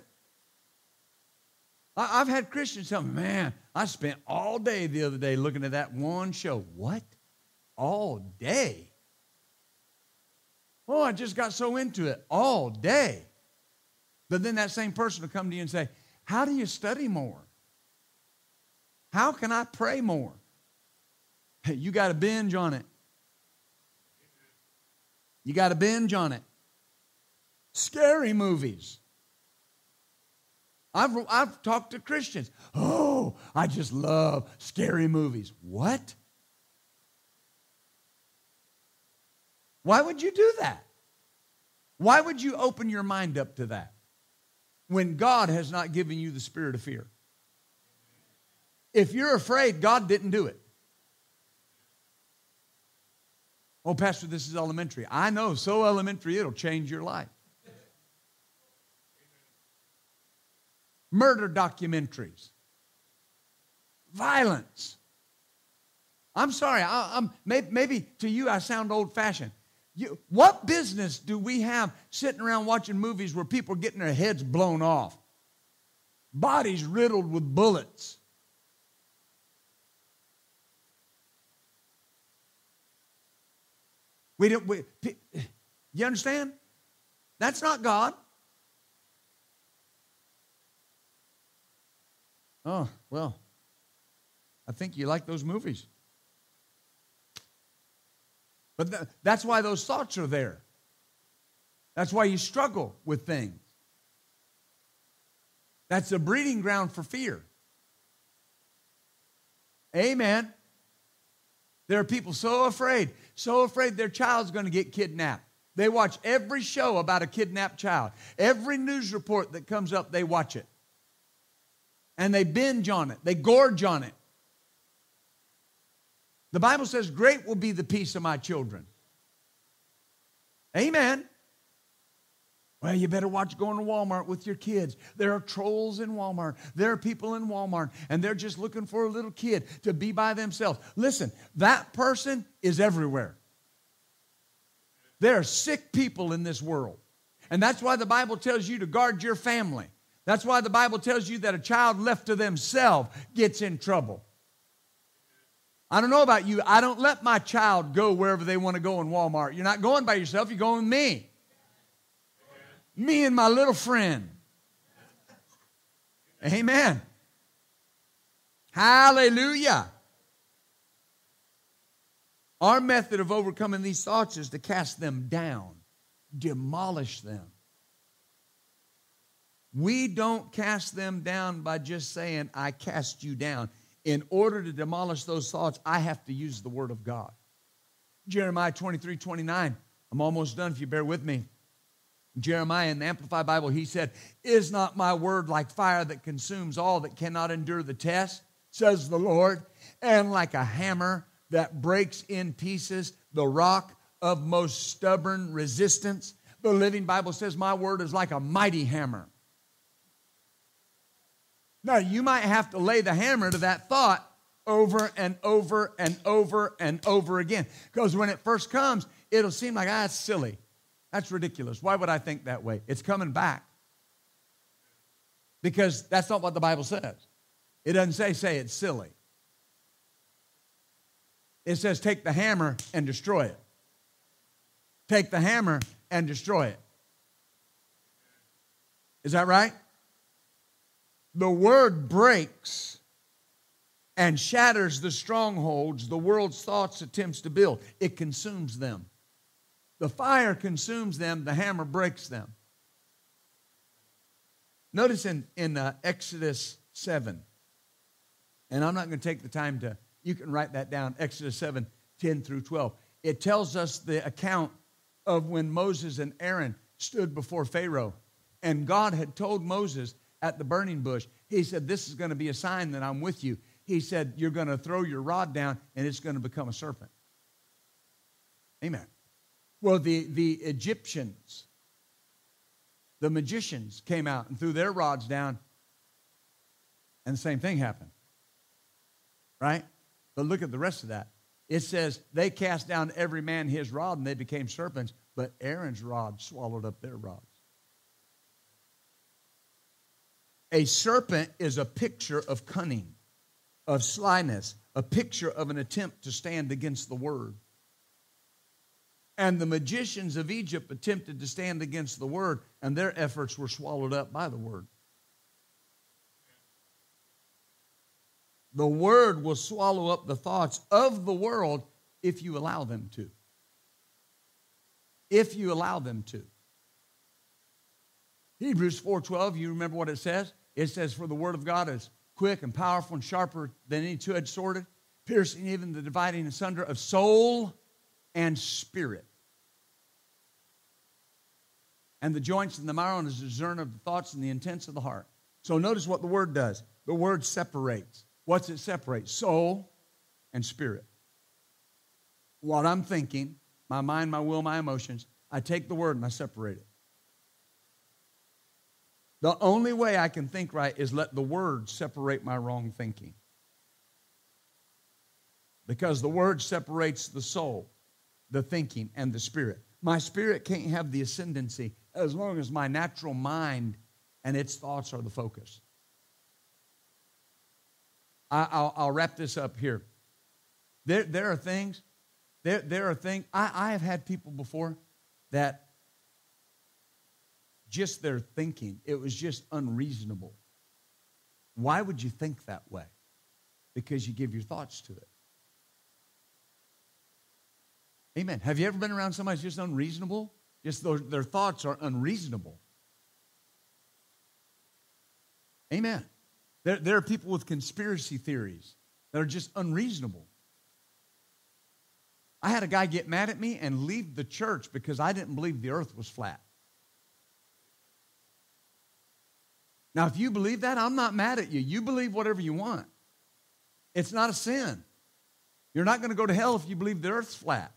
I've had Christians tell me, man, I spent all day the other day looking at that one show. What? All day? Oh, I just got so into it all day. But then that same person will come to you and say, How do you study more? How can I pray more? Hey, you got to binge on it. You got to binge on it. Scary movies. I've, I've talked to Christians. Oh, I just love scary movies. What? Why would you do that? Why would you open your mind up to that when God has not given you the spirit of fear? If you're afraid, God didn't do it. Oh, Pastor, this is elementary. I know, so elementary, it'll change your life. Murder documentaries, violence. I'm sorry, I, am maybe, maybe to you I sound old fashioned. You, what business do we have sitting around watching movies where people are getting their heads blown off? Bodies riddled with bullets. We don't, we, you understand? That's not God. Oh, well, I think you like those movies. But th- that's why those thoughts are there. That's why you struggle with things. That's a breeding ground for fear. Amen. There are people so afraid, so afraid their child's going to get kidnapped. They watch every show about a kidnapped child. Every news report that comes up, they watch it. And they binge on it, they gorge on it. The Bible says, Great will be the peace of my children. Amen. Well, you better watch going to Walmart with your kids. There are trolls in Walmart. There are people in Walmart, and they're just looking for a little kid to be by themselves. Listen, that person is everywhere. There are sick people in this world. And that's why the Bible tells you to guard your family. That's why the Bible tells you that a child left to themselves gets in trouble. I don't know about you. I don't let my child go wherever they want to go in Walmart. You're not going by yourself, you're going with me. Me and my little friend. Amen. Hallelujah. Our method of overcoming these thoughts is to cast them down, demolish them. We don't cast them down by just saying, I cast you down in order to demolish those thoughts, I have to use the Word of God. Jeremiah 23 29. I'm almost done if you bear with me. Jeremiah in the Amplified Bible, he said, Is not my word like fire that consumes all that cannot endure the test, says the Lord, and like a hammer that breaks in pieces the rock of most stubborn resistance? The Living Bible says, My word is like a mighty hammer now, you might have to lay the hammer to that thought over and over and over and over again. Because when it first comes, it'll seem like, ah, that's silly. That's ridiculous. Why would I think that way? It's coming back. Because that's not what the Bible says. It doesn't say, say it's silly. It says, take the hammer and destroy it. Take the hammer and destroy it. Is that right? The word breaks and shatters the strongholds the world's thoughts attempts to build. It consumes them. The fire consumes them, the hammer breaks them. Notice in, in uh, Exodus 7, and I'm not going to take the time to, you can write that down, Exodus 7, 10 through 12. It tells us the account of when Moses and Aaron stood before Pharaoh. And God had told Moses at the burning bush. He said, This is going to be a sign that I'm with you. He said, You're going to throw your rod down and it's going to become a serpent. Amen. Well, the, the Egyptians, the magicians came out and threw their rods down, and the same thing happened. Right? But look at the rest of that. It says they cast down every man his rod and they became serpents, but Aaron's rod swallowed up their rods. A serpent is a picture of cunning, of slyness, a picture of an attempt to stand against the word. And the magicians of Egypt attempted to stand against the word, and their efforts were swallowed up by the word. The word will swallow up the thoughts of the world if you allow them to. If you allow them to. Hebrews 4:12, you remember what it says? It says, For the word of God is quick and powerful and sharper than any two-edged sword, piercing even the dividing asunder of soul and spirit. And the joints and the marrow and is a discern of the thoughts and the intents of the heart. So notice what the word does. The word separates. What's it separate? Soul and spirit. What I'm thinking, my mind, my will, my emotions, I take the word and I separate it. The only way I can think right is let the word separate my wrong thinking. Because the word separates the soul, the thinking, and the spirit. My spirit can't have the ascendancy as long as my natural mind and its thoughts are the focus. I, will wrap this up here. There, there are things, there, there are things, I, I have had people before that just their thinking, it was just unreasonable. Why would you think that way? Because you give your thoughts to it. Amen. Have you ever been around somebody who's just unreasonable? Just their, their thoughts are unreasonable. Amen. There, there are people with conspiracy theories that are just unreasonable. I had a guy get mad at me and leave the church because I didn't believe the earth was flat. Now, if you believe that, I'm not mad at you. You believe whatever you want. It's not a sin. You're not going to go to hell if you believe the earth's flat.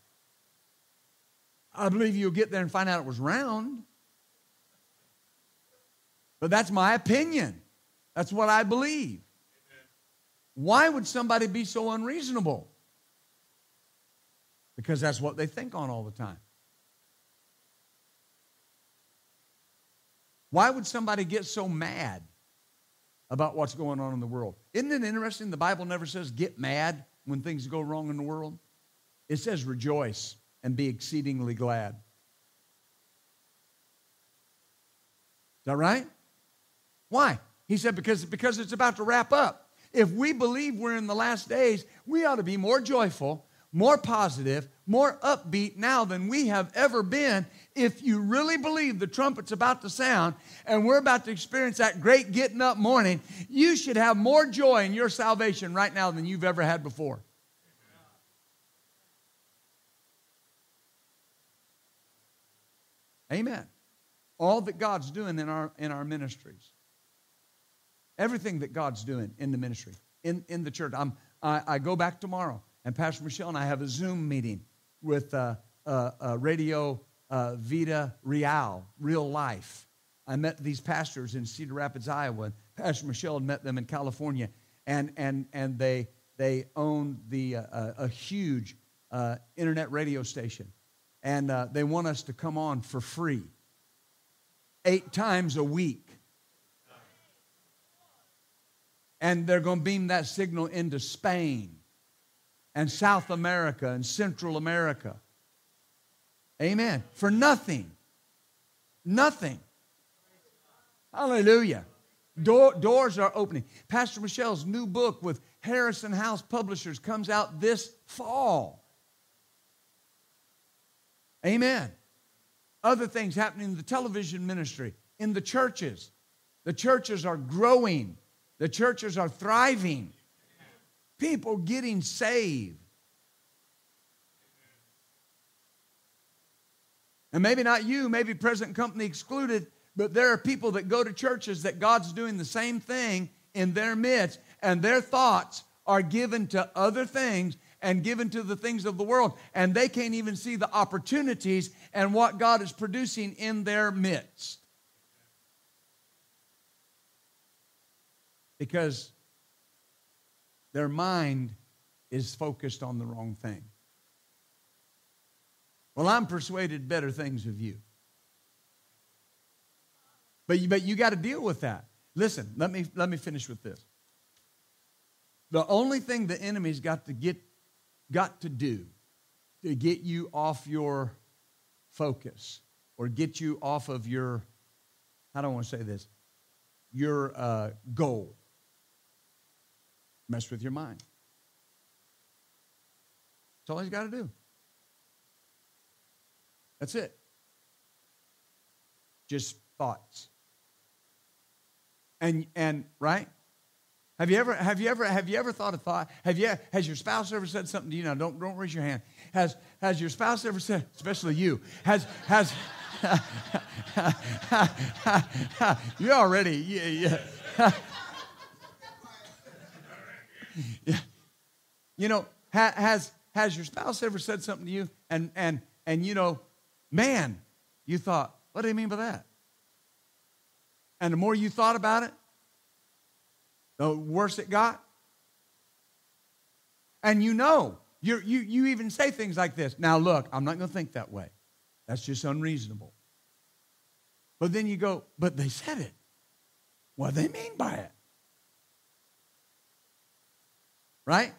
I believe you'll get there and find out it was round. But that's my opinion. That's what I believe. Why would somebody be so unreasonable? Because that's what they think on all the time. Why would somebody get so mad about what's going on in the world? Isn't it interesting? The Bible never says get mad when things go wrong in the world, it says rejoice and be exceedingly glad. Is that right? Why? He said, because, because it's about to wrap up. If we believe we're in the last days, we ought to be more joyful, more positive, more upbeat now than we have ever been. If you really believe the trumpet's about to sound and we're about to experience that great getting up morning, you should have more joy in your salvation right now than you've ever had before. Amen. All that God's doing in our, in our ministries. Everything that God's doing in the ministry, in, in the church. I'm, I, I go back tomorrow, and Pastor Michelle and I have a Zoom meeting with uh, uh, uh, Radio uh, Vida Real, Real Life. I met these pastors in Cedar Rapids, Iowa. Pastor Michelle had met them in California, and, and, and they, they own the, uh, uh, a huge internet radio station. And they want us to come on for free eight times a week and they're going to beam that signal into Spain and South America and Central America. Amen. For nothing. Nothing. Hallelujah. Door, doors are opening. Pastor Michelle's new book with Harrison House Publishers comes out this fall. Amen. Other things happening in the television ministry, in the churches. The churches are growing. The churches are thriving. People getting saved. And maybe not you, maybe present company excluded, but there are people that go to churches that God's doing the same thing in their midst, and their thoughts are given to other things and given to the things of the world, and they can't even see the opportunities and what God is producing in their midst. because their mind is focused on the wrong thing. Well, I'm persuaded better things of you. But you, but you got to deal with that. Listen, let me, let me finish with this. The only thing the enemy's got to get got to do to get you off your focus or get you off of your, I don't want to say this, your uh, goal. Mess with your mind. That's all he's got to do. That's it. Just thoughts. And and right? Have you ever have you ever have you ever thought a thought? Have you has your spouse ever said something to you? Now don't don't raise your hand. Has has your spouse ever said, especially you, has has you already yeah, yeah. yeah. You know, ha, has has your spouse ever said something to you and and and you know, man, you thought, what do you mean by that? And the more you thought about it, the worse it got. And you know, you you, you even say things like this. Now, look, I'm not going to think that way. That's just unreasonable. But then you go, but they said it. What do they mean by it? Right?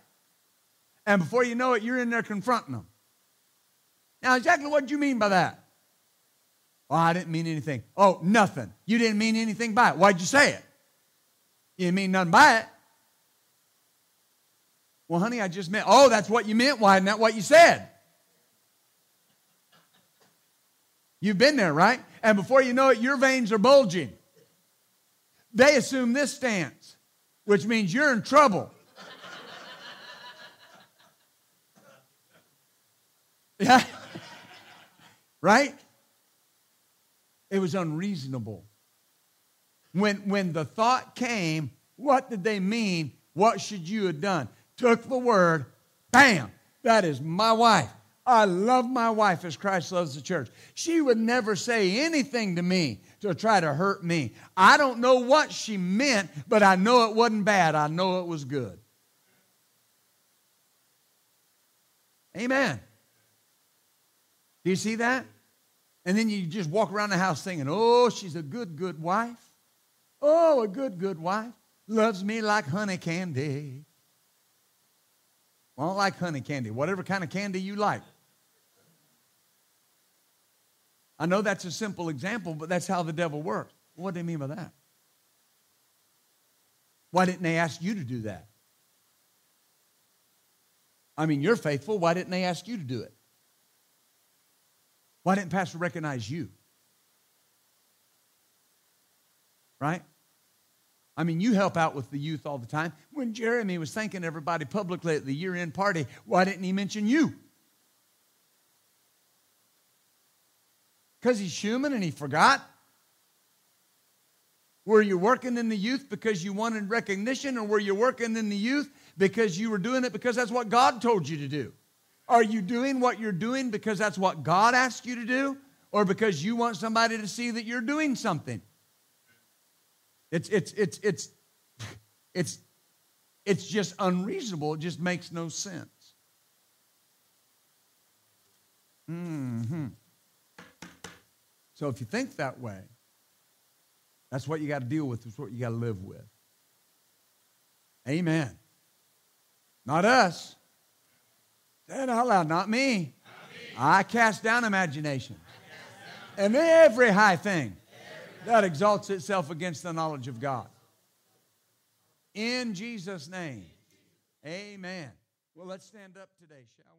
And before you know it, you're in there confronting them. Now, exactly what do you mean by that? Oh, I didn't mean anything. Oh, nothing. You didn't mean anything by it. Why'd you say it? You didn't mean nothing by it. Well, honey, I just meant, oh, that's what you meant. Why isn't that what you said? You've been there, right? And before you know it, your veins are bulging. They assume this stance, which means you're in trouble. yeah? Right? It was unreasonable. When, when the thought came, what did they mean? What should you have done? Took the word, bam, that is my wife. I love my wife as Christ loves the church. She would never say anything to me to try to hurt me. I don't know what she meant, but I know it wasn't bad. I know it was good. Amen. Do you see that? And then you just walk around the house singing, Oh, she's a good, good wife. Oh, a good, good wife. Loves me like honey candy. Well, I don't like honey candy. Whatever kind of candy you like. I know that's a simple example, but that's how the devil works. What do they mean by that? Why didn't they ask you to do that? I mean, you're faithful. Why didn't they ask you to do it? Why didn't Pastor recognize you? Right? I mean, you help out with the youth all the time. When Jeremy was thanking everybody publicly at the year end party, why didn't he mention you? Because he's human and he forgot? Were you working in the youth because you wanted recognition, or were you working in the youth because you were doing it because that's what God told you to do? Are you doing what you're doing because that's what God asked you to do, or because you want somebody to see that you're doing something? It's, it's, it's, it's, it's, it's just unreasonable. It just makes no sense. hmm So if you think that way, that's what you got to deal with, that's what you got to live with. Amen. Not us. Say it out loud, not me. I cast down imagination. And every high thing that exalts itself against the knowledge of God. In Jesus' name. Amen. Well, let's stand up today, shall we?